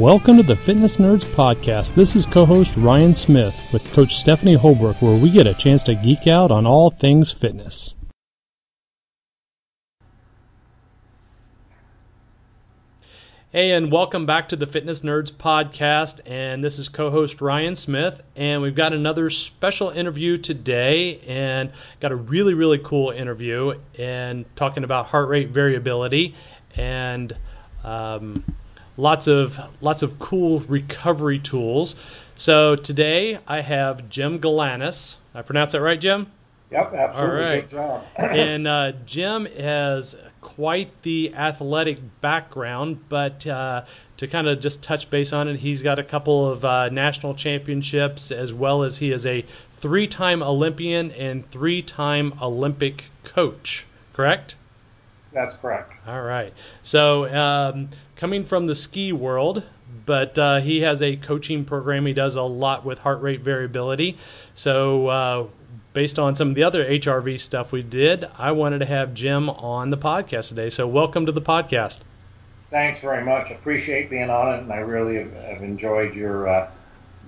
Welcome to the Fitness Nerds Podcast. This is co host Ryan Smith with Coach Stephanie Holbrook, where we get a chance to geek out on all things fitness. Hey, and welcome back to the Fitness Nerds Podcast. And this is co host Ryan Smith. And we've got another special interview today, and got a really, really cool interview and talking about heart rate variability and um, lots of lots of cool recovery tools. So today I have Jim Galanes. I pronounce that right, Jim? Yep, absolutely. All right. Good job. and uh, Jim has quite the athletic background, but uh, to kind of just touch base on it, he's got a couple of uh, national championships as well as he is a three time Olympian and three time Olympic coach, correct? That's correct. All right. So, um, coming from the ski world, but uh, he has a coaching program. He does a lot with heart rate variability. So, uh, based on some of the other HRV stuff we did, I wanted to have Jim on the podcast today. So, welcome to the podcast. Thanks very much. Appreciate being on it, and I really have, have enjoyed your uh,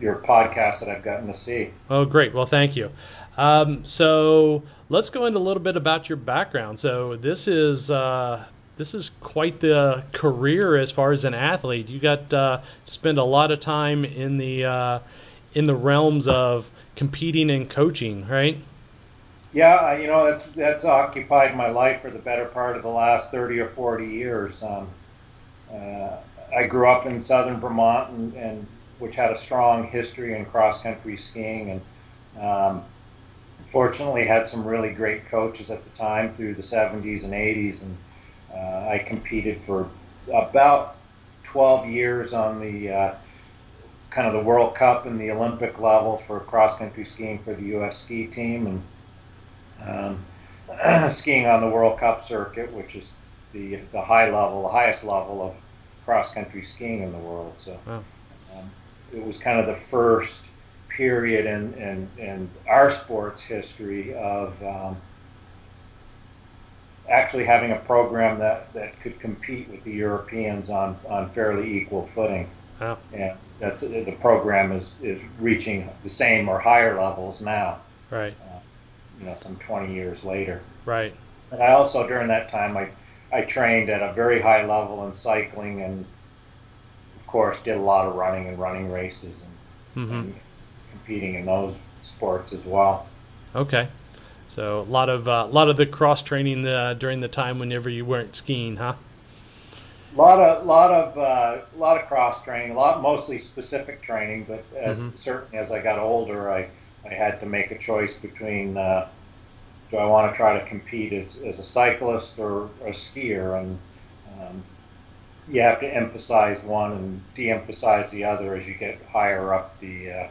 your podcast that I've gotten to see. Oh, great. Well, thank you. Um, so, let's go into a little bit about your background. So, this is uh, this is quite the career as far as an athlete. You got uh, spend a lot of time in the uh, in the realms of competing and coaching, right? Yeah, you know that's that's occupied my life for the better part of the last thirty or forty years. Um, uh, I grew up in southern Vermont, and, and which had a strong history in cross country skiing, and um, fortunately had some really great coaches at the time through the seventies and eighties, and uh, I competed for about twelve years on the uh, kind of the World Cup and the Olympic level for cross country skiing for the U.S. ski team, and um, skiing on the World Cup circuit, which is the the high level, the highest level of cross country skiing in the world. So Wow. It was kind of the first period in in, in our sports history of um, actually having a program that, that could compete with the Europeans on, on fairly equal footing. Wow. And that's the program is, is reaching the same or higher levels now, Right. you know, some 20 years later. Right. And I also, during that time, I, I trained at a very high level in cycling and, course, did a lot of running and running races and, hmm and competing in those sports as well. Okay. So a lot of a lot of the cross training uh, during the time whenever you weren't skiing, huh? A lot of, lot of, uh, lot of cross training, a lot mostly specific training. But as Mhm. certainly as I got older, I, I had to make a choice between uh, do I want to try to compete as, as a cyclist or a skier, and um, you have to emphasize one and de-emphasize the other as you get higher up the uh,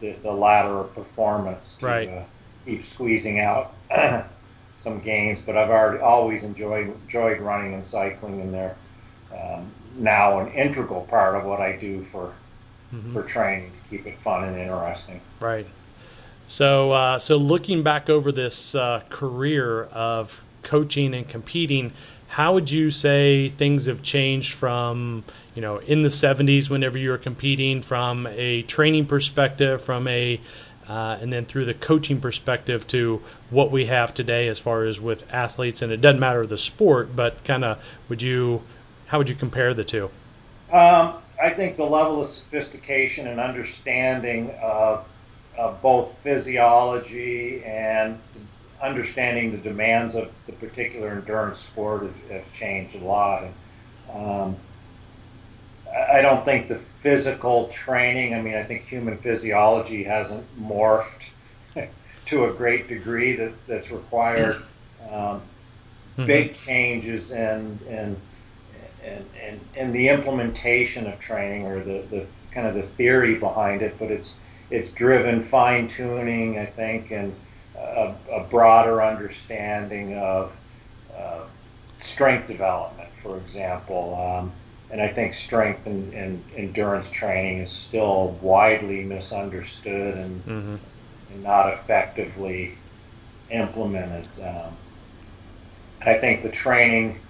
the, the ladder of performance to Right. uh, keep squeezing out some gains. But I've already always enjoyed enjoyed running and cycling, and they're um, now an integral part of what I do for Mhm. for training to keep it fun and interesting. Right. So, uh, so looking back over this uh, career of coaching and competing, how would you say things have changed from, you know, in the 70s whenever you were competing, from a training perspective, from a, uh, and then through the coaching perspective to what we have today as far as with athletes, and it doesn't matter the sport, but kind of would you, how would you compare the two? Um, I think the level of sophistication and understanding of, of both physiology and understanding the demands of the particular endurance sport have, have changed a lot. And, um, I don't think the physical training, I mean, I think human physiology hasn't morphed to a great degree that, that's required um, Mhm. big changes in, in and, and, and the implementation of training or the, the kind of the theory behind it, but it's it's driven fine tuning, I think, and a, a broader understanding of uh, strength development, for example. Um, and I think strength and, and endurance training is still widely misunderstood and, hmm and not effectively implemented. Um, I think the training,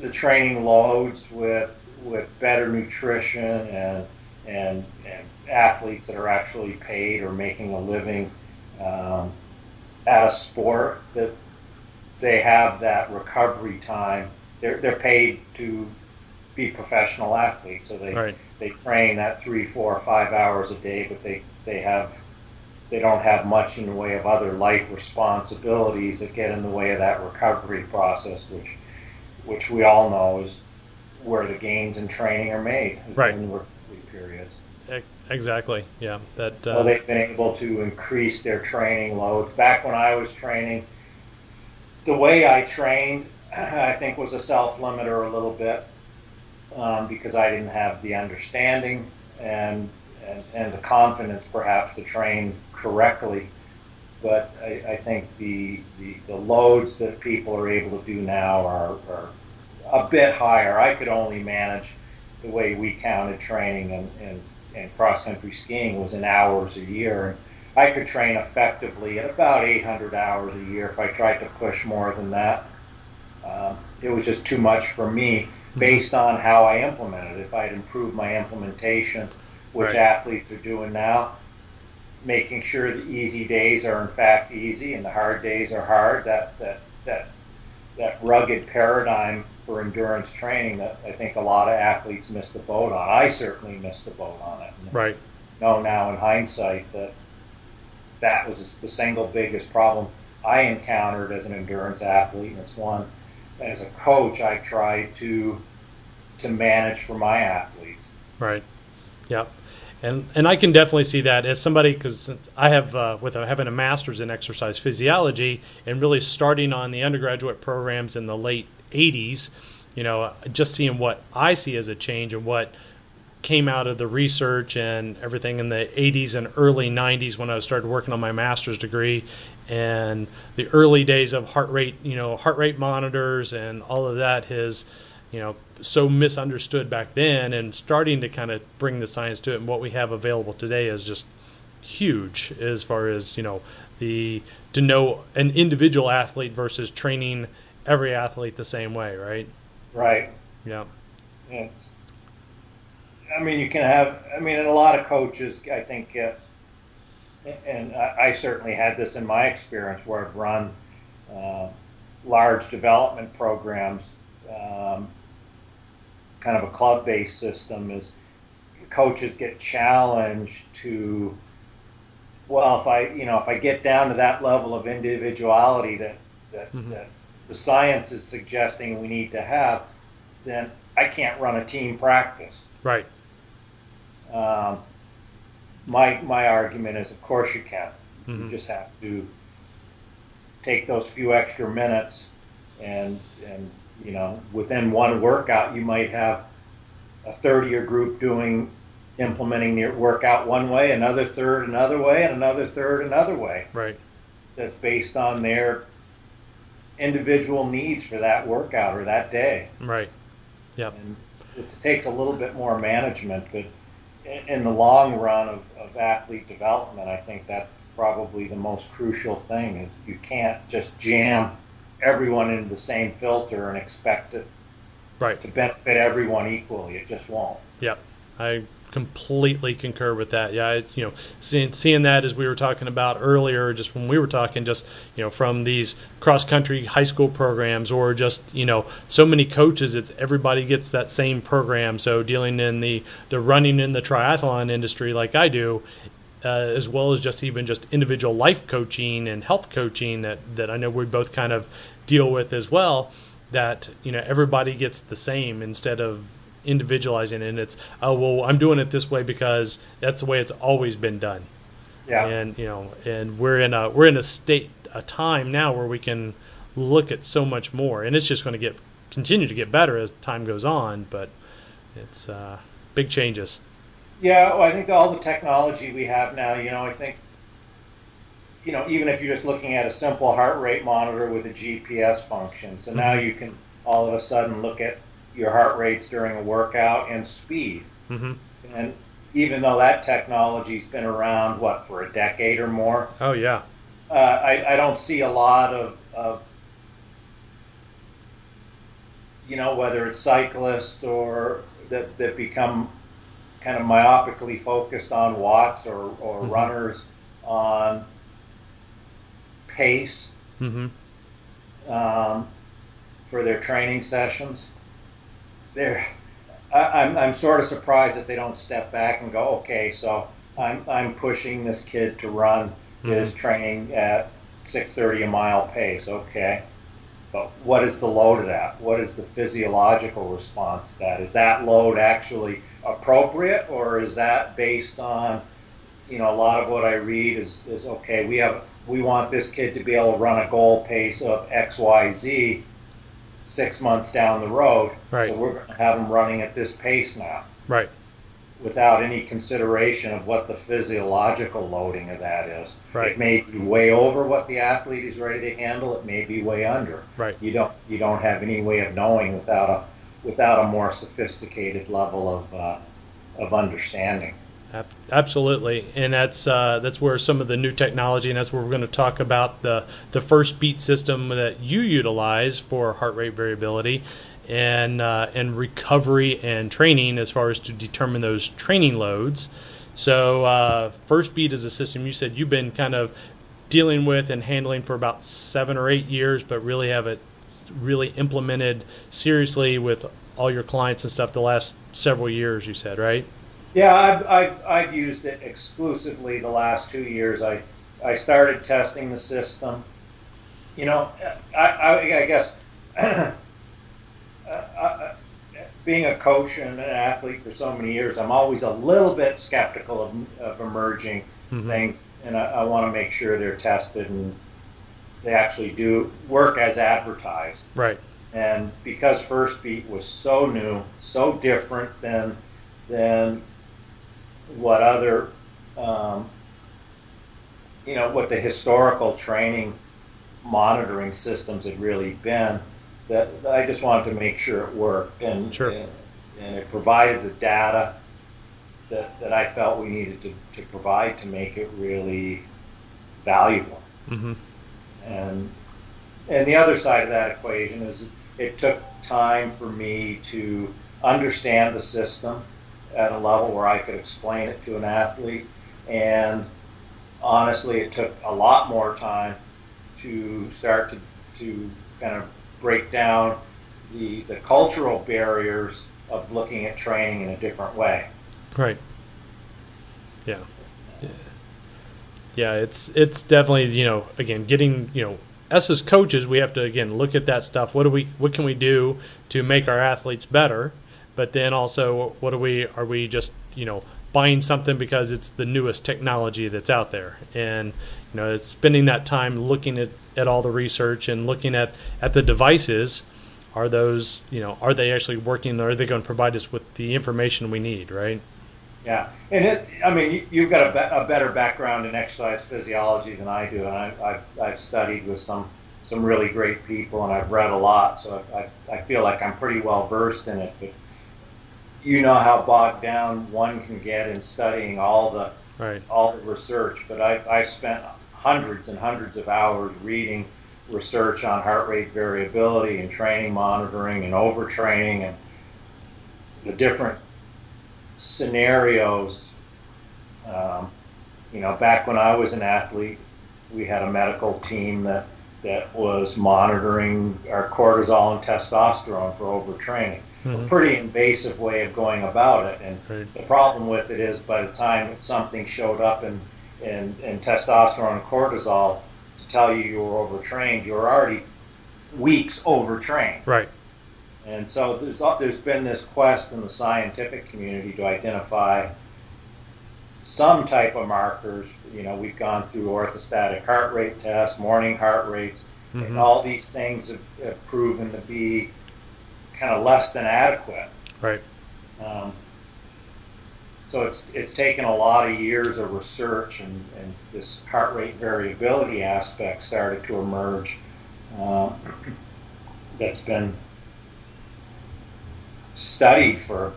the training loads with with better nutrition and and, and athletes that are actually paid or making a living um, at a sport that they have that recovery time. They're, they're paid to be professional athletes, so they right. they train that three, four, five hours a day, but they they have they don't have much in the way of other life responsibilities that get in the way of that recovery process, which which we all know is where the gains in training are made right. in the recovery periods. Exactly. Yeah. That. Uh, so they've been able to increase their training loads. Back when I was training, the way I trained, I think, was a self limiter a little bit um, because I didn't have the understanding and, and, and the confidence, perhaps, to train correctly. But I, I think the, the, the loads that people are able to do now are, are a bit higher. I could only manage the way we counted training and, and, and cross country skiing was in hours a year. I could train effectively at about 800 hours a year if I tried to push more than that. Um, it was just too much for me based on how I implemented. If I had improved my implementation, which right. athletes are doing now, making sure the easy days are in fact easy and the hard days are hard. That that that that rugged paradigm for endurance training that I think a lot of athletes miss the boat on. I certainly missed the boat on it. Right. Know now in hindsight that that was the single biggest problem I encountered as an endurance athlete, and it's one as a coach I try to to manage for my athletes. Right. Yep. And and I can definitely see that as somebody because I have uh, with having a master's in exercise physiology and really starting on the undergraduate programs in the late '80s. You know, just seeing what I see as a change and what came out of the research and everything in the 80s and early 90s when I started working on my master's degree and the early days of heart rate, you know, heart rate monitors and all of that has, you know, so misunderstood back then and starting to kind of bring the science to it and what we have available today is just huge as far as, you know, the to know an individual athlete versus training every athlete the same way, right? Right. Yeah. It's I mean, you can have. I mean, a lot of coaches, I think, uh, and I, I, certainly had this in my experience where I've run uh, large development programs, um, kind of a club-based system. Is coaches get challenged to, well, if I, you know, if I get down to that level of individuality that that, mm-hmm. that the science is suggesting we need to have, then I can't run a team practice. Right. Um, my my argument is, of course you can. Mm-hmm. You just have to take those few extra minutes, and and you know within one workout you might have a third of your group doing implementing your workout one way, another third another way, and another third another way. Right. That's based on their individual needs for that workout or that day. Right. Yep. And it takes a little bit more management, but in the long run of, of athlete development, I think that's probably the most crucial thing is you can't just jam everyone into the same filter and expect it right. to benefit everyone equally. It just won't. Yep. I completely concur with that. Yeah, I, you know, seeing seeing that as we were talking about earlier, just when we were talking, just you know, from these cross country high school programs, or just you know, so many coaches, it's everybody gets that same program. So dealing in the the running in the triathlon industry, like I do. Uh, as well as just even just individual life coaching and health coaching that, that I know we both kind of deal with as well that you know everybody gets the same instead of individualizing it and it's oh well i'm doing it this way because that's the way it's always been done. Yeah. And you know and we're in a we're in a state a time now where we can look at so much more and it's just going to get continue to get better as time goes on but it's uh, big changes. Yeah well, i think all the technology we have now you know i think you know even if you're just looking at a simple heart rate monitor with a gps function so mm-hmm. now you can all of a sudden look at your heart rates during a workout and speed. Mm-hmm. And even though that technology's been around, what, for a decade or more? Oh, yeah. Uh, I, I don't see a lot of, of you know, whether it's cyclists or that, that become kind of myopically focused on watts or, or mm-hmm. runners on pace mm-hmm. um, for their training sessions. They're, I, I'm, I'm sort of surprised that they don't step back and go, okay, so I'm, I'm pushing this kid to run mm-hmm. his training at 6:30 a mile pace. Okay, but what is the load of that? What is the physiological response to that? Is that load actually appropriate, or is that based on, you know, a lot of what I read is, is okay. We have we want this kid to be able to run a goal pace of X Y Z six months down the road. Right. So we're going to have them running at this pace now. Right without any consideration of what the physiological loading of that is. Right. It may be way over what the athlete is ready to handle. It may be way under. Right. You don't you don't have any way of knowing without a without a more sophisticated level of uh, of understanding. Absolutely, and that's uh, that's where some of the new technology, and that's where we're going to talk about the the first beat system that you utilize for heart rate variability, and uh, and recovery and training as far as to determine those training loads. So uh, first beat is a system you said you've been kind of dealing with and handling for about seven or eight years, but really have it really implemented seriously with all your clients and stuff the last several years. You said right? Yeah, I've, I've, I've used it exclusively the last two years. I I started testing the system. You know, I, I, I guess uh, being a coach and an athlete for so many years, I'm always a little bit skeptical of, of emerging mm-hmm. things, and I, I want to make sure they're tested and they actually do work as advertised. Right. And because First Beat was so new, so different than than what other, um, you know, what the historical training monitoring systems had really been that I just wanted to make sure it worked and, sure. and, and, it provided the data that, that I felt we needed to, to provide to make it really valuable. Mm-hmm. And and the other side of that equation is it took time for me to understand the system at a level where I could explain it to an athlete. And honestly, it took a lot more time to start to, to kind of break down the, the cultural barriers of looking at training in a different way. Right. Yeah. Yeah, it's it's definitely you know again getting you know us as coaches we have to again look at that stuff. What do we what can we do to make our athletes better? But then also what do we are we just you know buying something because it's the newest technology that's out there? And you know spending that time looking at at all the research and looking at at the devices. Are those you know are they actually working? Or are they going to provide us with the information we need right? Yeah. And it i mean you, have got a, be- a, better background in exercise physiology than i do. And I, have I've studied with some some really great people and i've read a lot. So I, I feel like i'm pretty well versed in it. But you know how bogged down one can get in studying all the right. all the research but i i spent hundreds and hundreds of hours reading research on heart rate variability and training monitoring and overtraining and the different scenarios. Um, you know, back when I was an athlete, we had a medical team that, that was monitoring our cortisol and testosterone for overtraining. Mm-hmm. A pretty invasive way of going about it. And right. the problem with it is by the time something showed up in and, and testosterone and cortisol to tell you you were overtrained, you were already weeks overtrained. Right. And so there's there's been this quest in the scientific community to identify some type of markers. You know, we've gone through orthostatic heart rate tests, morning heart rates, mm-hmm. and all these things have, have, proven to be kind of less than adequate. Right. Um, so it's, it's taken a lot of years of research and, and this heart rate variability aspect started to emerge um, that's been studied for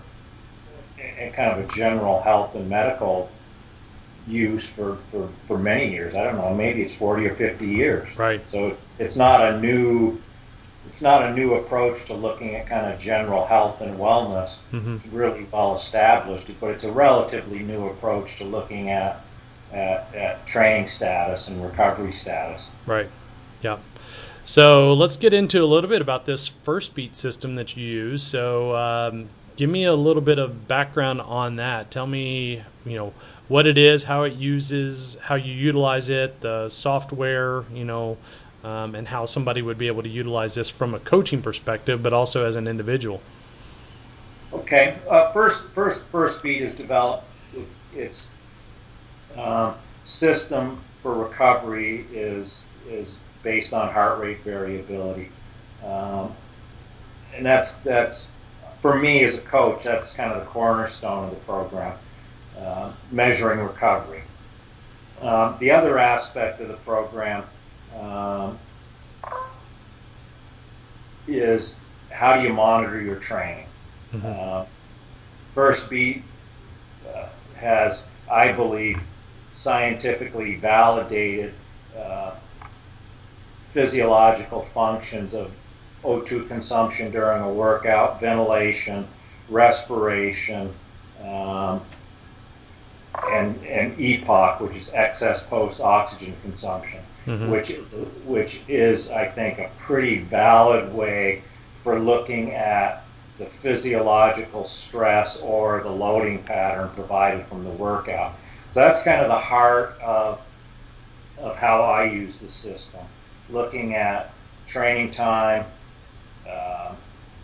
a, kind of a general health and medical use for, for, for many years. I don't know, maybe it's 40 or 50 years. Right. So it's, it's not a new, it's not a new approach to looking at kind of general health and wellness. Mm-hmm. It's really well established, but it's a relatively new approach to looking at at, at training status and recovery status. Right. Yeah. So let's get into a little bit about this first beat system that you use. So um, give me a little bit of background on that. Tell me, you know, what it is, how it uses, how you utilize it, the software, you know, um, and how somebody would be able to utilize this from a coaching perspective, but also as an individual. Okay. Uh, first, first, first beat is developed. It's, it's um, system for recovery is is based on heart rate variability, um, and that's that's for me as a coach. That's kind of the cornerstone of the program, uh, measuring recovery. Um, the other aspect of the program um, is how do you monitor your training. Mm-hmm. Uh, First Beat uh, has, I believe, scientifically validated uh, physiological functions of O2 consumption during a workout, ventilation, respiration, um, and, and EPOC, which is excess post oxygen consumption, Mhm. which is which is I think a pretty valid way for looking at the physiological stress or the loading pattern provided from the workout. So that's kind of the heart of, of how I use the system. Looking at training time, uh,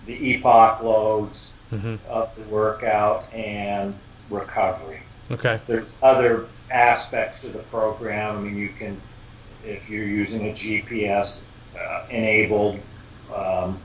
the EPOC loads hmm of the workout, and recovery. Okay. There's other aspects to the program. I mean, you can, if you're using a GPS uh, enabled um,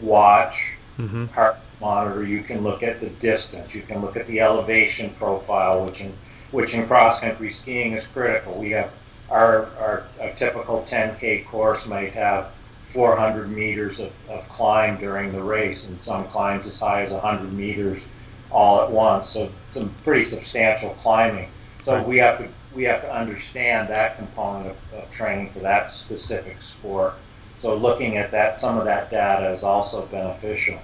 watch, hmm heart monitor, you can look at the distance, you can look at the elevation profile, which in which in cross country skiing is critical. We have our, our a typical 10k course might have 400 meters of, of climb during the race, and some climbs as high as 100 meters all at once. So some pretty substantial climbing. So we have to we have to understand that component of, of training for that specific sport. So looking at that, some of that data is also beneficial.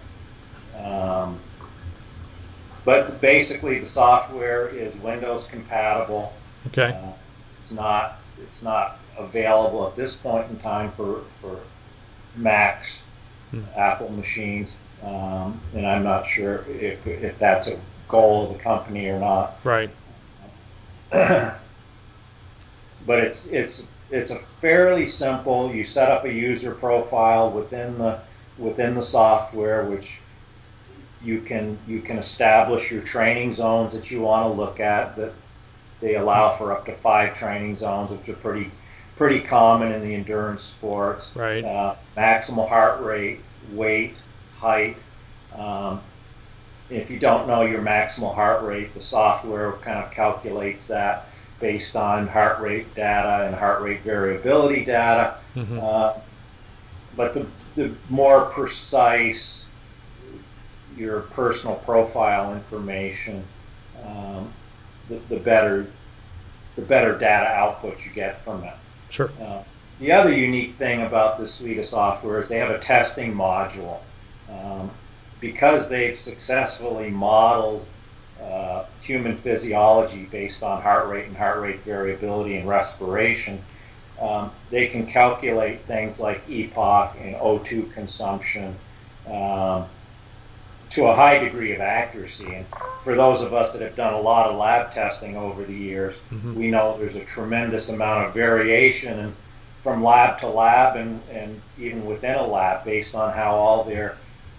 Um, but basically, the software is Windows compatible. Okay. Uh, it's not it's not available at this point in time for for Macs, Hmm. Apple machines, um, and I'm not sure if if that's a goal of the company or not. Right. but it's it's it's a fairly simple. You set up a user profile within the within the software, which you can you can establish your training zones that you want to look at. That they allow for up to five training zones, which are pretty pretty common in the endurance sports. Right. Uh, maximal heart rate, weight, height. Um, if you don't know your maximal heart rate, the software kind of calculates that based on heart rate data and heart rate variability data. hmm Uh, but the, the more precise your personal profile information, um, the, the better the better data output you get from it. Sure. Uh, the other unique thing about this suite of software is they have a testing module. Um, because they've successfully modeled uh, human physiology based on heart rate and heart rate variability and respiration, um, they can calculate things like EPOC and O2 consumption um, to a high degree of accuracy. And for those of us that have done a lot of lab testing over the years, Mhm. we know there's a tremendous amount of variation from lab to lab and, and even within a lab based on how all their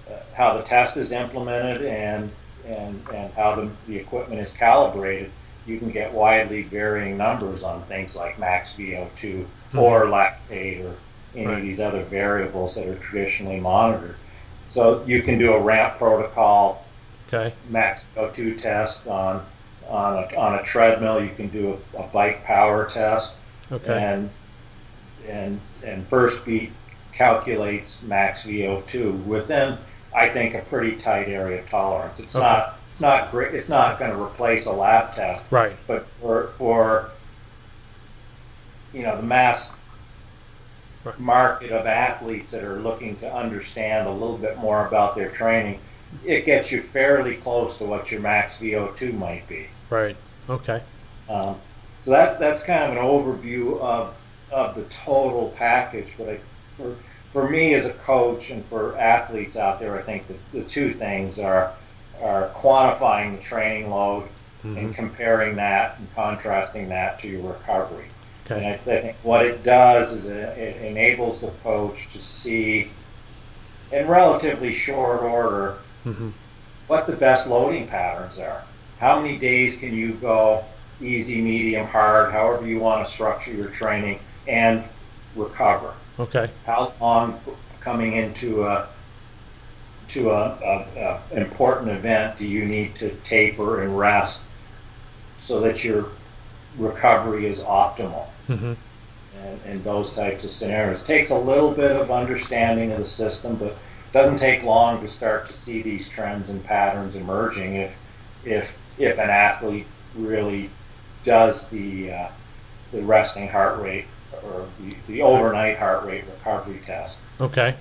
uh, how the test is implemented and and, and how the, the equipment is calibrated. You can get widely varying numbers on things like max VO2 hmm. or lactate or any Right. of these other variables that are traditionally monitored. So you can do a ramp protocol Okay. max VO2 test on on a, on a treadmill. You can do a, a bike power test, Okay. and and and First Beat calculates max VO2 within, I think, a pretty tight area of tolerance. It's Okay. not it's not great. It's not going to replace a lab test, Right. but for for you know the mass right. market of athletes that are looking to understand a little bit more about their training, it gets you fairly close to what your max VO2 might be. Right. Okay. Um, so that that's kind of an overview of of the total package. But I, for for me as a coach and for athletes out there, I think the, the two things are are quantifying the training load mm-hmm. and comparing that and contrasting that to your recovery. Okay. And I, I think what it does is it, it enables the coach to see in relatively short order mm-hmm. what the best loading patterns are. How many days can you go easy, medium, hard, however you want to structure your training, and recover? Okay. How long coming into a to a, a, a, important event do you need to taper and rest so that your recovery is optimal? Mm-hmm. And, and those types of scenarios. It takes a little bit of understanding of the system, but doesn't take long to start to see these trends and patterns emerging if if if an athlete really does the uh, the resting heart rate or the, the overnight heart rate recovery test. Okay.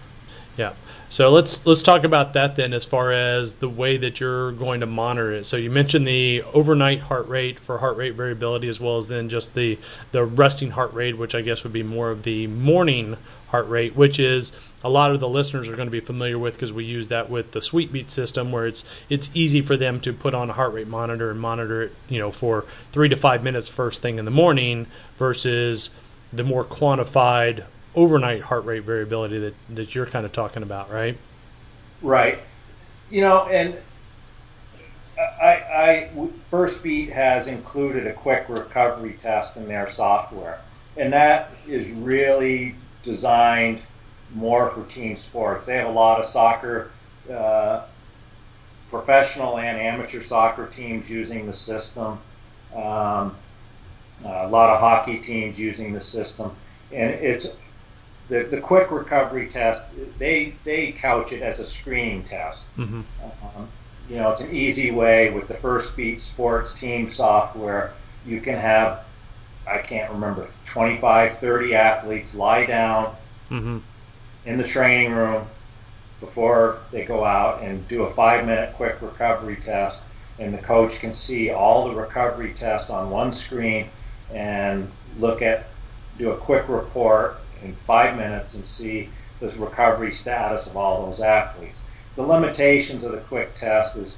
Yeah. So let's let's talk about that then, as far as the way that you're going to monitor it. So you mentioned the overnight heart rate for heart rate variability, as well as then just the the resting heart rate, which I guess would be more of the morning heart rate, which is a lot of the listeners are going to be familiar with because we use that with the SweetBeat system, where it's it's easy for them to put on a heart rate monitor and monitor it, you know, for three to five minutes first thing in the morning, versus the more quantified overnight heart rate variability that, that you're kind of talking about, right? Right. You know, and I, I First Beat has included a quick recovery test in their software, and that is really designed more for team sports. They have a lot of soccer, uh, professional and amateur soccer teams using the system. Um, a lot of hockey teams using the system, and it's the, the quick recovery test, they, they couch it as a screening test. Mm-hmm. Um, you know, it's an easy way with the First Beat Sports team software. You can have, I can't remember, 25, 30 athletes lie down mm-hmm. in the training room before they go out and do a five minute quick recovery test. And the coach can see all the recovery tests on one screen and look at, do a quick report in five minutes and see the recovery status of all those athletes. The limitations of the quick test is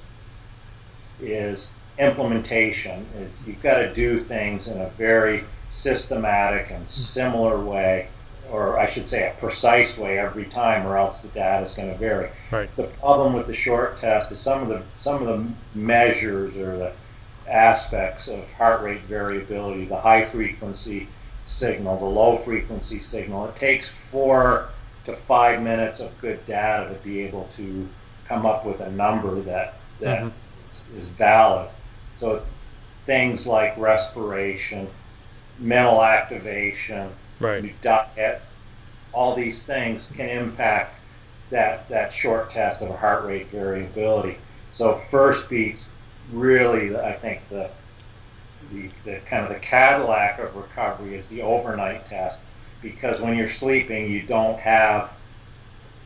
is implementation. You've got to do things in a very systematic and similar way, or I should say a precise way every time, or else the data is going to vary. Right. The problem with the short test is some of the some of the measures or the aspects of heart rate variability, the high frequency signal, the low frequency signal. It takes four to five minutes of good data to be able to come up with a number that that mm-hmm. is, valid. So things like respiration, mental activation, right. diet, all these things can impact that that short test of a heart rate variability. So first beats really, I think the the, the kind of the Cadillac of recovery is the overnight test because when you're sleeping, you don't have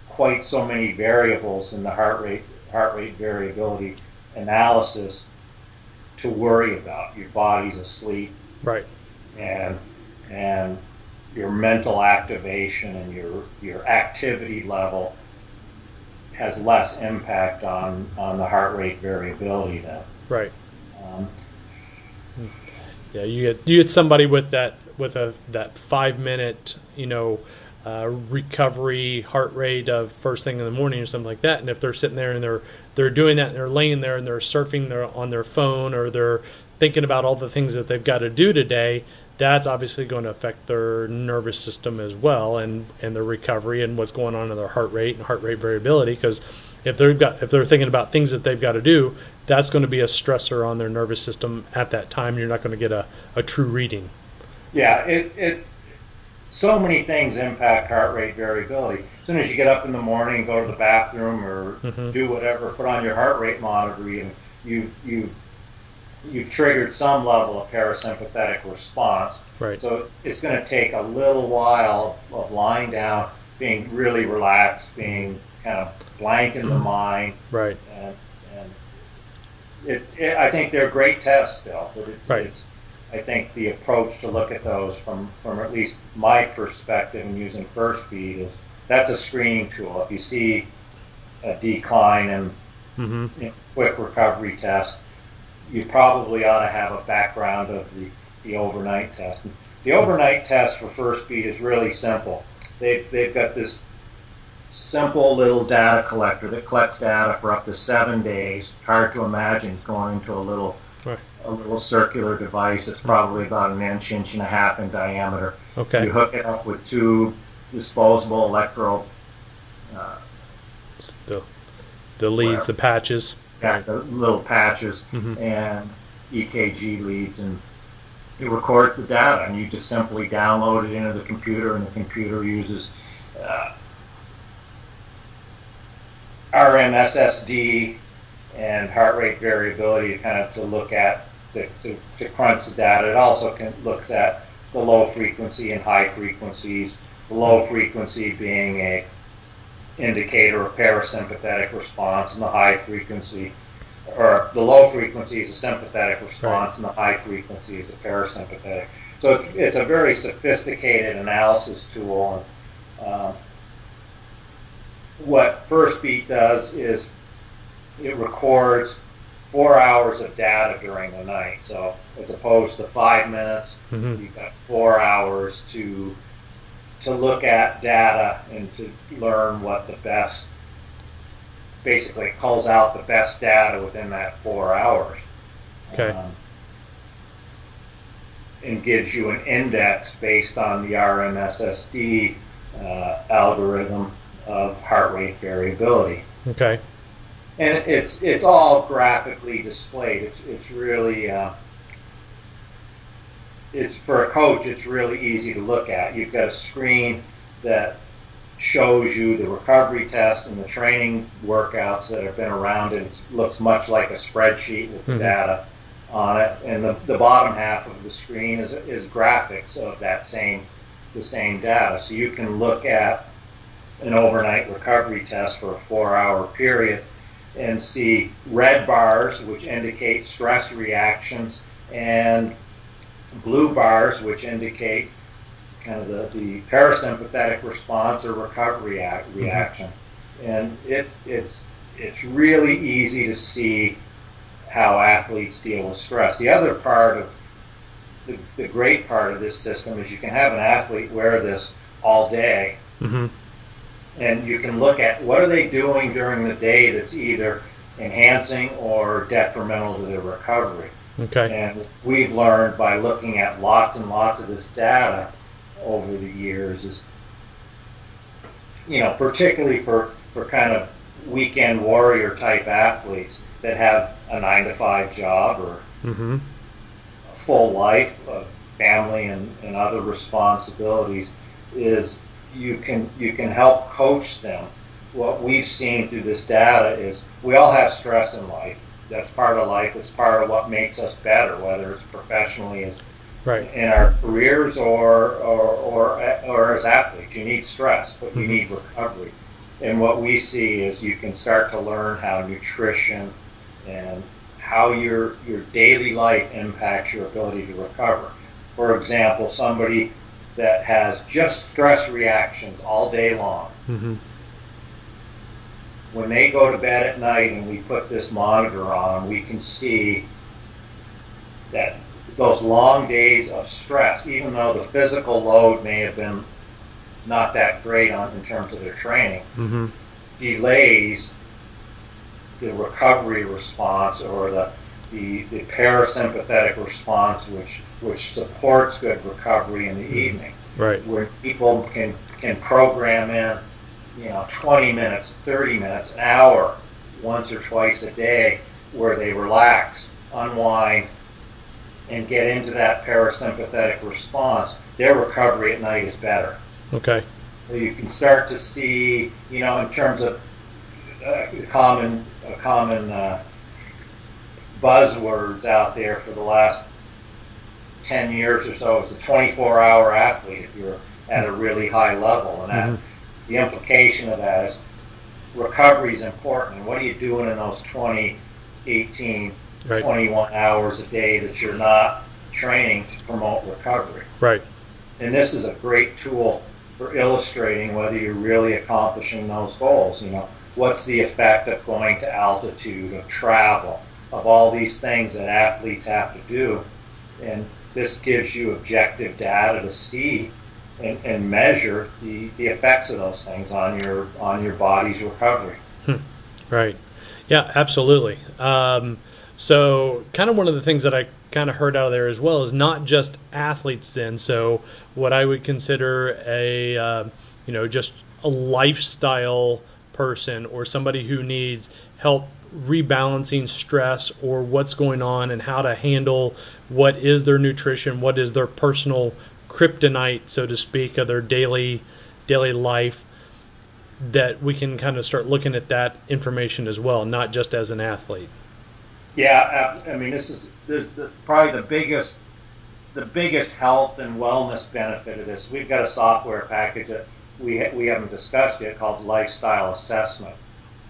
quite so many variables in the heart rate heart rate variability analysis to worry about. Your body's asleep, right, and and your mental activation and your your activity level has less impact on on the heart rate variability then. Right. Um, yeah, you get you get somebody with that with a that five minute you know uh, recovery heart rate of first thing in the morning or something like that, and if they're sitting there and they're they're doing that and they're laying there and they're surfing their, on their phone or they're thinking about all the things that they've got to do today, that's obviously going to affect their nervous system as well and and their recovery and what's going on in their heart rate and heart rate variability because if they've got if they're thinking about things that they've got to do that's going to be a stressor on their nervous system at that time. You're not going to get a, a true reading. Yeah, it, it so many things impact heart rate variability. As soon as you get up in the morning, go to the bathroom or mm-hmm. do whatever, put on your heart rate monitor, and you've you've you've triggered some level of parasympathetic response. Right. So it's, it's going to take a little while of lying down, being really relaxed, being kind of blank in the mind, Right. and, and it, it, I think they're great tests still. But it's, Right. it's, I think the approach to look at those from, from at least my perspective and using First Beat is that's a screening tool. If you see a decline in, Mm-hmm. in quick recovery test, you probably ought to have a background of the, the overnight test. The overnight test for First Beat is really simple. They, they've got this simple little data collector that collects data for up to seven days. Hard to imagine it's going into a little Right. a little circular device. that's probably about an inch, inch and a half in diameter. Okay. You hook it up with two disposable electro uh, The, the leads, Whatever. the patches. got the little patches Mhm. and EKG leads, and it records the data, and you just simply download it into the computer, and the computer uses uh, RMSSD and heart rate variability kind of to look at to, to, to crunch the data. It also can, looks at the low frequency and high frequencies. The low frequency being a indicator of parasympathetic response, and the high frequency, or the low frequency is a sympathetic response, and the high frequency is a parasympathetic. So it's, it's a very sophisticated analysis tool. And, um, what First Beat does is it records four hours of data during the night. So as opposed to five minutes, Mhm. you've got four hours to to look at data and to learn what the best basically it calls out the best data within that four hours. Okay. Um, and gives you an index based on the RMSSD uh, algorithm of heart rate variability Okay. and it's it's all graphically displayed. It's it's really uh, it's for a coach. It's really easy to look at. You've got a screen that shows you the recovery tests and the training workouts that have been around. And it looks much like a spreadsheet with the Mhm. data on it, and the, the bottom half of the screen is is graphics of that same the same data. So you can look at an overnight recovery test for a four-hour period and see red bars, which indicate stress reactions, and blue bars, which indicate kind of the, the parasympathetic response or recovery act, reaction. And it, it's, it's really easy to see how athletes deal with stress. The other part of the, the great part of this system is you can have an athlete wear this all day Mm-hmm. And you can look at what are they doing during the day that's either enhancing or detrimental to their recovery. Okay. And we've learned by looking at lots and lots of this data over the years is, you know, particularly for, for kind of weekend warrior type athletes that have a nine to five job or Mm-hmm. a full life of family and, and other responsibilities is you can you can help coach them. What we've seen through this data is we all have stress in life. That's part of life. It's part of what makes us better, whether it's professionally as Right. in our careers or or, or, or as athletes. You need stress, but you Mhm. need recovery. And what we see is you can start to learn how nutrition and how your your daily life impacts your ability to recover. For example, somebody that has just stress reactions all day long, Mm-hmm. when they go to bed at night and we put this monitor on, we can see that those long days of stress, even though the physical load may have been not that great on in terms of their training, Mm-hmm. delays the recovery response or the, the, the parasympathetic response, which, which supports good recovery in the evening, Right. where people can, can program in, you know, 20 minutes, 30 minutes, an hour, once or twice a day, where they relax, unwind, and get into that parasympathetic response. Their recovery at night is better. Okay. So you can start to see, you know, in terms of uh, a common, a common uh, buzzwords out there for the last 10 years or so is a 24 hour athlete if you're at a really high level. And that, mm-hmm. the implication of that is recovery is important. And what are you doing in those 20, 18, right. 21 hours a day that you're not training to promote recovery? Right. And this is a great tool for illustrating whether you're really accomplishing those goals. You know, what's the effect of going to altitude, of travel, of all these things that athletes have to do. And this gives you objective data to see and, and measure the, the effects of those things on your on your body's recovery. Hmm. Right. Yeah, absolutely. Um, so, kind of one of the things that I kind of heard out of there as well is not just athletes. Then, so what I would consider a uh, you know just a lifestyle person or somebody who needs help rebalancing stress or what's going on and how to handle what is their nutrition, what is their personal kryptonite, so to speak, of their daily daily life. That we can kind of start looking at that information as well, not just as an athlete. Yeah, uh, I mean, this is the, probably the biggest the biggest health and wellness benefit of this. We've got a software package that we we haven't discussed yet called Lifestyle Assessment,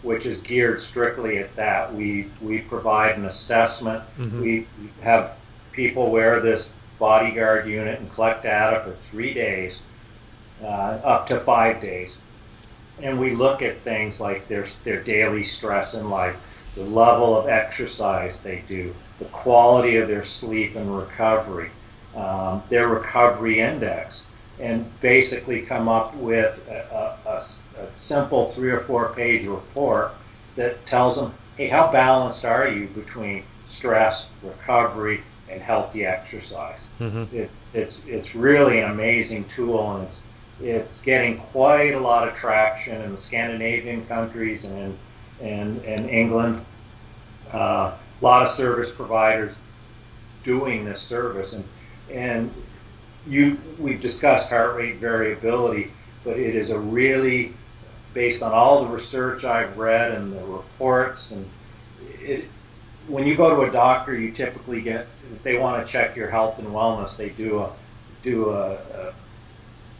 which is geared strictly at that. We we provide an assessment. Mm-hmm. We have people wear this bodyguard unit and collect data for three days, uh, up to five days, and we look at things like their their daily stress in life, the level of exercise they do, the quality of their sleep and recovery, um, their recovery index and basically come up with a, a, a, simple three or four page report that tells them, hey, how balanced are you between stress, recovery, and healthy exercise? Mm-hmm. It, it's, it's really an amazing tool, and it's, it's getting quite a lot of traction in the Scandinavian countries and in, in, in England. Uh, a lot of service providers doing this service, and, and you we've discussed heart rate variability, but it is a really based on all the research I've read and the reports and it, when you go to a doctor, you typically get if they want to check your health and wellness, they do a do a, a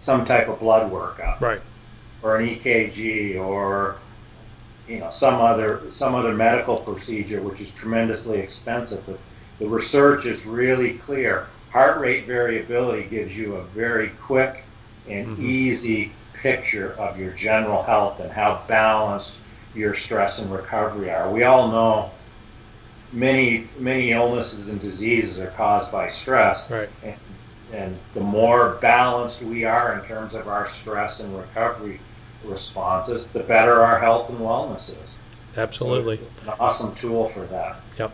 some type of blood workup, right, or an EKG, or you know some other some other medical procedure, which is tremendously expensive. But the research is really clear heart rate variability gives you a very quick and mm-hmm. easy picture of your general health and how balanced your stress and recovery are. We all know many many illnesses and diseases are caused by stress. Right. And, and the more balanced we are in terms of our stress and recovery responses, the better our health and wellness is. Absolutely. So an awesome tool for that. Yep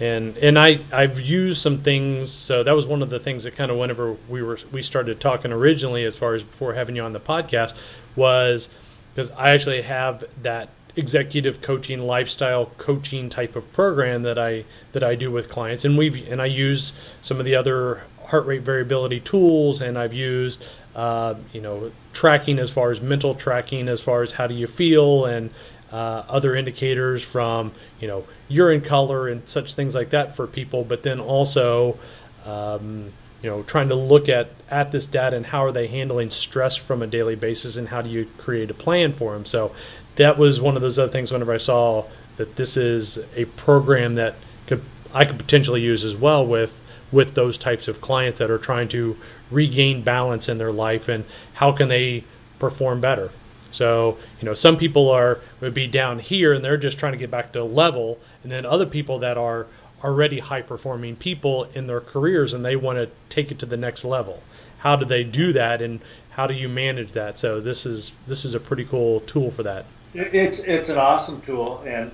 and and I I've used some things. So that was one of the things that kind of whenever we were we started talking originally, as far as before having you on the podcast, was because I actually have that executive coaching lifestyle coaching type of program that I that I do with clients and we've and I use some of the other heart rate variability tools and I've used uh, you know tracking as far as mental tracking as far as how do you feel and uh, other indicators from you know urine color and such things like that for people, but then also um, you know trying to look at at this data and how are they handling stress from a daily basis and how do you create a plan for them. So that was one of those other things. Whenever I saw that this is a program that could I could potentially use as well with with those types of clients that are trying to regain balance in their life and how can they perform better so, you know, some people are would be down here and they're just trying to get back to level, and then other people that are already high performing people in their careers and they want to take it to the next level. How do they do that and how do you manage that? So this is this is a pretty cool tool for that. It's it's an awesome tool and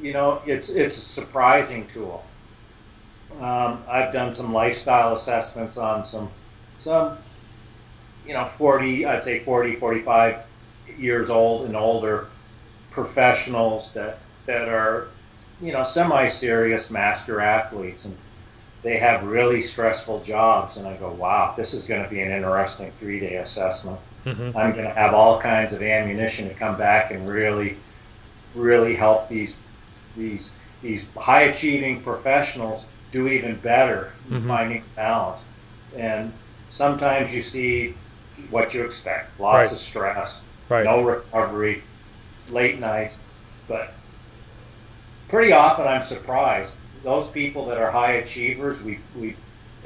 you know it's it's a surprising tool. Um, I've done some lifestyle assessments on some some you know 40 I'd say 40 45 years old and older professionals that that are you know semi-serious master athletes and they have really stressful jobs and i go wow this is going to be an interesting three-day assessment mm-hmm. i'm going to have all kinds of ammunition to come back and really really help these these these high achieving professionals do even better mm-hmm. finding balance. And sometimes you see what you expect lots right. of stress, right. no recovery, late nights. But pretty often I'm surprised. Those people that are high achievers, we, we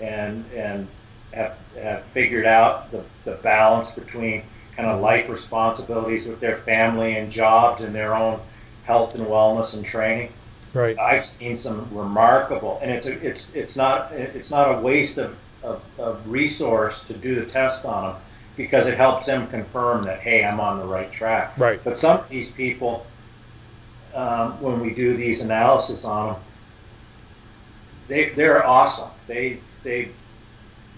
and, and have, have figured out the, the balance between kind of life responsibilities with their family and jobs and their own health and wellness and training. Right. I've seen some remarkable, and it's a, it's it's not it's not a waste of, of, of resource to do the test on them because it helps them confirm that hey, I'm on the right track. Right. But some of these people, um, when we do these analysis on them, they they're awesome. They they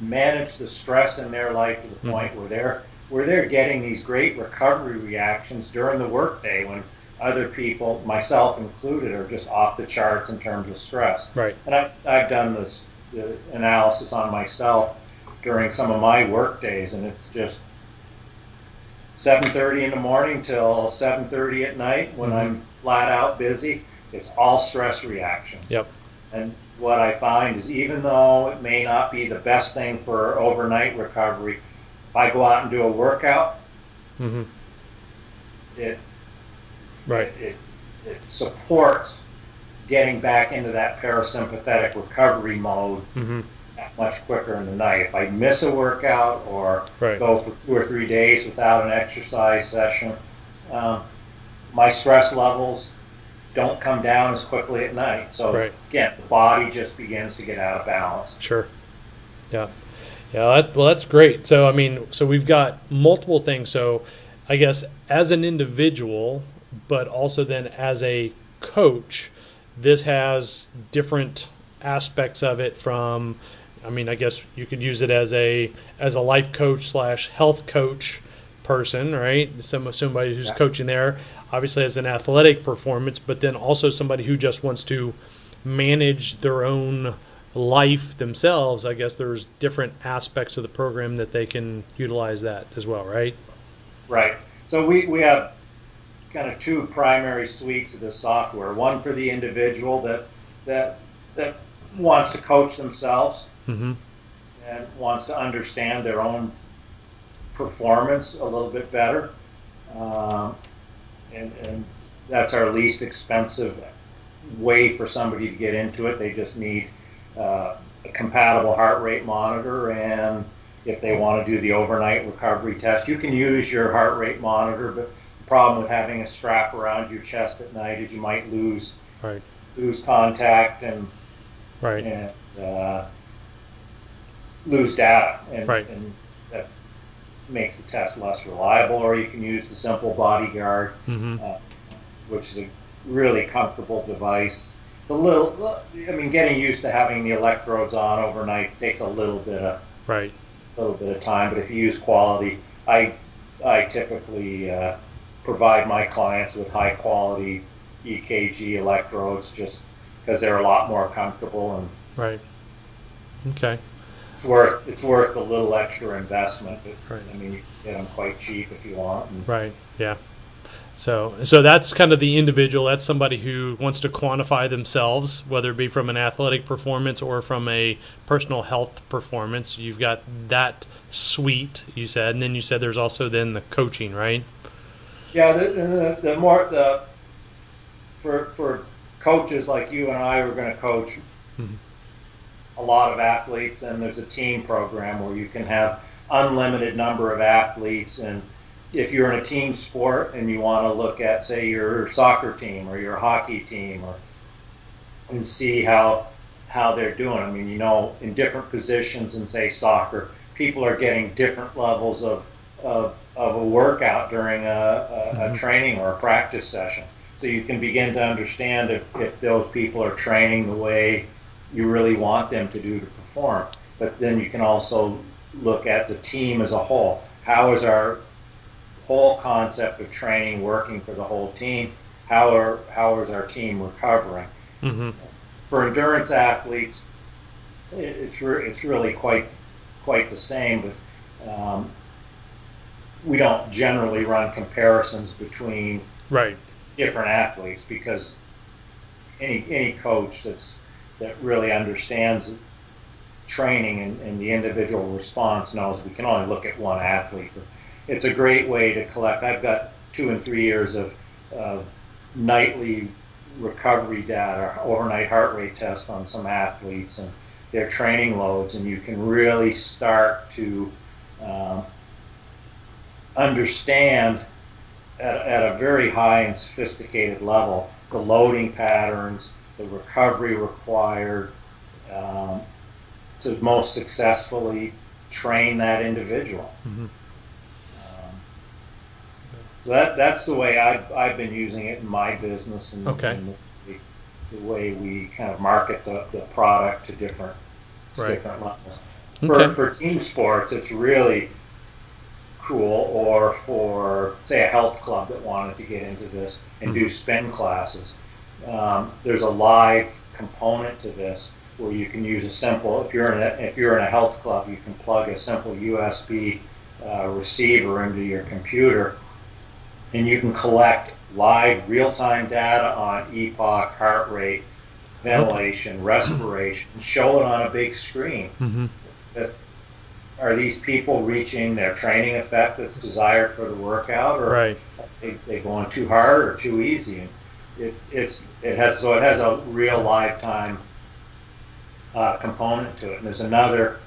manage the stress in their life to the mm-hmm. point where they're where they're getting these great recovery reactions during the workday when other people, myself included, are just off the charts in terms of stress. Right. And I, I've done this analysis on myself during some of my work days, and it's just 7:30 in the morning till 7:30 at night when mm-hmm. I'm flat out busy. It's all stress reactions. Yep. And what I find is even though it may not be the best thing for overnight recovery, if I go out and do a workout, mm-hmm. it Right. It, it, supports getting back into that parasympathetic recovery mode mm-hmm. Much quicker in the night. If I miss a workout or right. go for two or three days without an exercise session, um, my stress levels don't come down as quickly at night. So right. again, the body just begins to get out of balance. Sure. Yeah. Yeah. That, well, that's great. So I mean, so we've got multiple things. So I guess as an individual, but also then as a coach, this has different aspects of it from I mean, I guess you could use it as a as a life coach slash health coach person, right? Some somebody who's yeah. coaching there, obviously as an athletic performance, but then also somebody who just wants to manage their own life themselves. I guess there's different aspects of the program that they can utilize that as well, right? Right. So we, we have kind of two primary suites of the software. One for the individual that that that wants to coach themselves mm-hmm. and wants to understand their own performance a little bit better, um, and, and that's our least expensive way for somebody to get into it. They just need uh, a compatible heart rate monitor and if they want to do the overnight recovery test, you can use your heart rate monitor, but the problem with having a strap around your chest at night is you might lose right. lose contact and right. and uh, lose data, and, right. and that makes the test less reliable. Or you can use the simple bodyguard, mm-hmm. uh, which is a really comfortable device. It's a little, I mean, getting used to having the electrodes on overnight takes a little bit of right, a little bit of time. But if you use quality, I I typically uh, provide my clients with high quality EKG electrodes just because they're a lot more comfortable and right. Okay. It's worth it's worth a little extra investment. But, right. I mean, you get them quite cheap if you want. And, right. Yeah. So, so that's kind of the individual. That's somebody who wants to quantify themselves, whether it be from an athletic performance or from a personal health performance. You've got that suite, you said, and then you said there's also then the coaching, right? Yeah, the, the, the more the for for coaches like you and I who are going to coach mm-hmm. A lot of athletes, and there's a team program where you can have unlimited number of athletes and if you're in a team sport and you want to look at say your soccer team or your hockey team or and see how how they're doing i mean you know in different positions in say soccer people are getting different levels of of of a workout during a, a, mm-hmm. a, training or a practice session. So you can begin to understand if, if those people are training the way you really want them to do to perform. But then you can also look at the team as a whole. How is our whole concept of training working for the whole team? How are how is our team recovering? Mm-hmm. For endurance athletes, it's re- it's really quite quite the same. But um, we don't generally run comparisons between right different athletes because any any coach that's that really understands training and, and, the individual response knows we can only look at one athlete. But it's a great way to collect. I've got two and three years of nightly recovery data, overnight heart rate tests on some athletes and their training loads, and you can really start to um, understand at, at a very high and sophisticated level the loading patterns, the recovery required um, to most successfully train that individual. Mm-hmm. Um, so that, that's the way I've, I've been using it in my business and, okay. and the, the, way we kind of market the, the product to different, right. different levels. Okay. For, for team sports, it's really cool, or for, say, a health club that wanted to get into this and mm-hmm. do spin classes. Um, there's a live component to this where you can use a simple, if you're in a, if you're in a health club, you can plug a simple USB uh, receiver into your computer and you can collect live real-time data on EPOC, heart rate, ventilation, respiration, show it on a big screen. Mm-hmm. If, are these people reaching their training effect that's desired for the workout, or right. are they, they going too hard or too easy? It, it's it has so it has a real lifetime uh, component to it. And there's another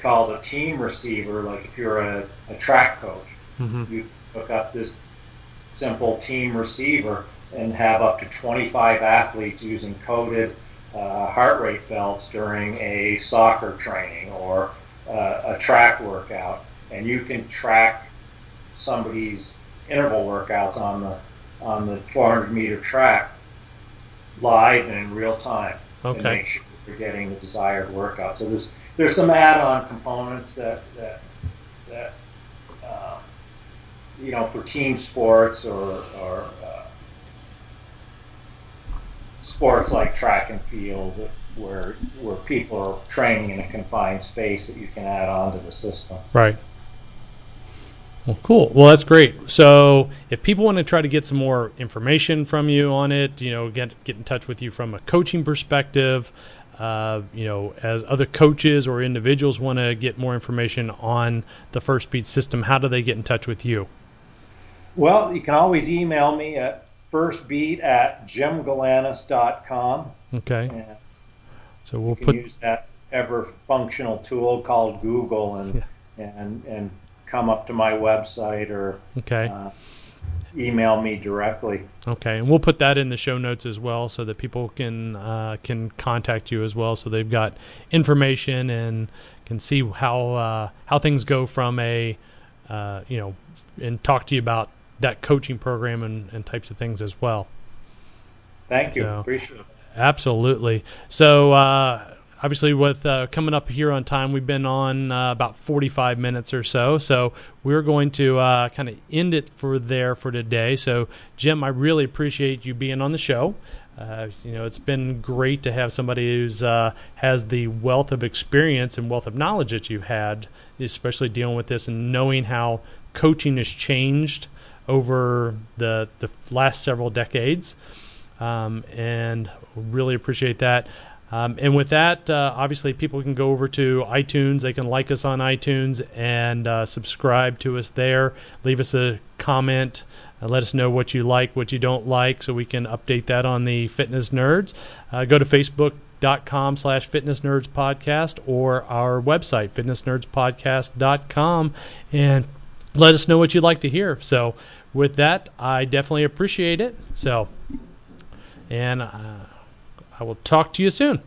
called a team receiver. Like if you're a, a track coach, mm-hmm. you hook up this simple team receiver and have up to 25 athletes using coded uh, heart rate belts during a soccer training or uh, a track workout, and you can track somebody's interval workouts on the on the 400 meter track live and in real time, okay. and make sure you're getting the desired workout. So there's there's some add-on components that that that uh, you know for team sports or or uh, sports like track and field where where people are training in a confined space that you can add on to the system. Right. Well, cool. Well, that's great. So, if people want to try to get some more information from you on it, you know, get get in touch with you from a coaching perspective, uh, you know, as other coaches or individuals want to get more information on the Firstbeat system, how do they get in touch with you? Well, you can always email me at firstbeat at jimgalanes.com. Okay. And so we'll put use that ever functional tool called Google and yeah. and and come up to my website or okay. Uh, email me directly. Okay, and we'll put that in the show notes as well, so that people can uh, can contact you as well, so they've got information and can see how uh, how things go from a uh, you know and talk to you about that coaching program and, and types of things as well. Thank you. So, Appreciate it. Absolutely. So uh, obviously with uh, coming up here on time we've been on uh, about 45 minutes or so. So we're going to uh, kind of end it for there for today. So jim i really appreciate you being on the show. Uh, you know it's been great to have somebody who's uh, has the wealth of experience and wealth of knowledge that you've had especially dealing with this and knowing how coaching has changed over the the last several decades. Um, and really appreciate that um, and with that, uh, obviously, people can go over to iTunes. They can like us on iTunes and uh, subscribe to us there. Leave us a comment. Uh, let us know what you like, what you don't like, so we can update that on the Fitness Nerds. Uh, go to Facebook.com slash fitness nerds podcast or our website fitnessnerdspodcast.com and let us know what you'd like to hear so with that i definitely appreciate it so and uh, I will talk to you soon.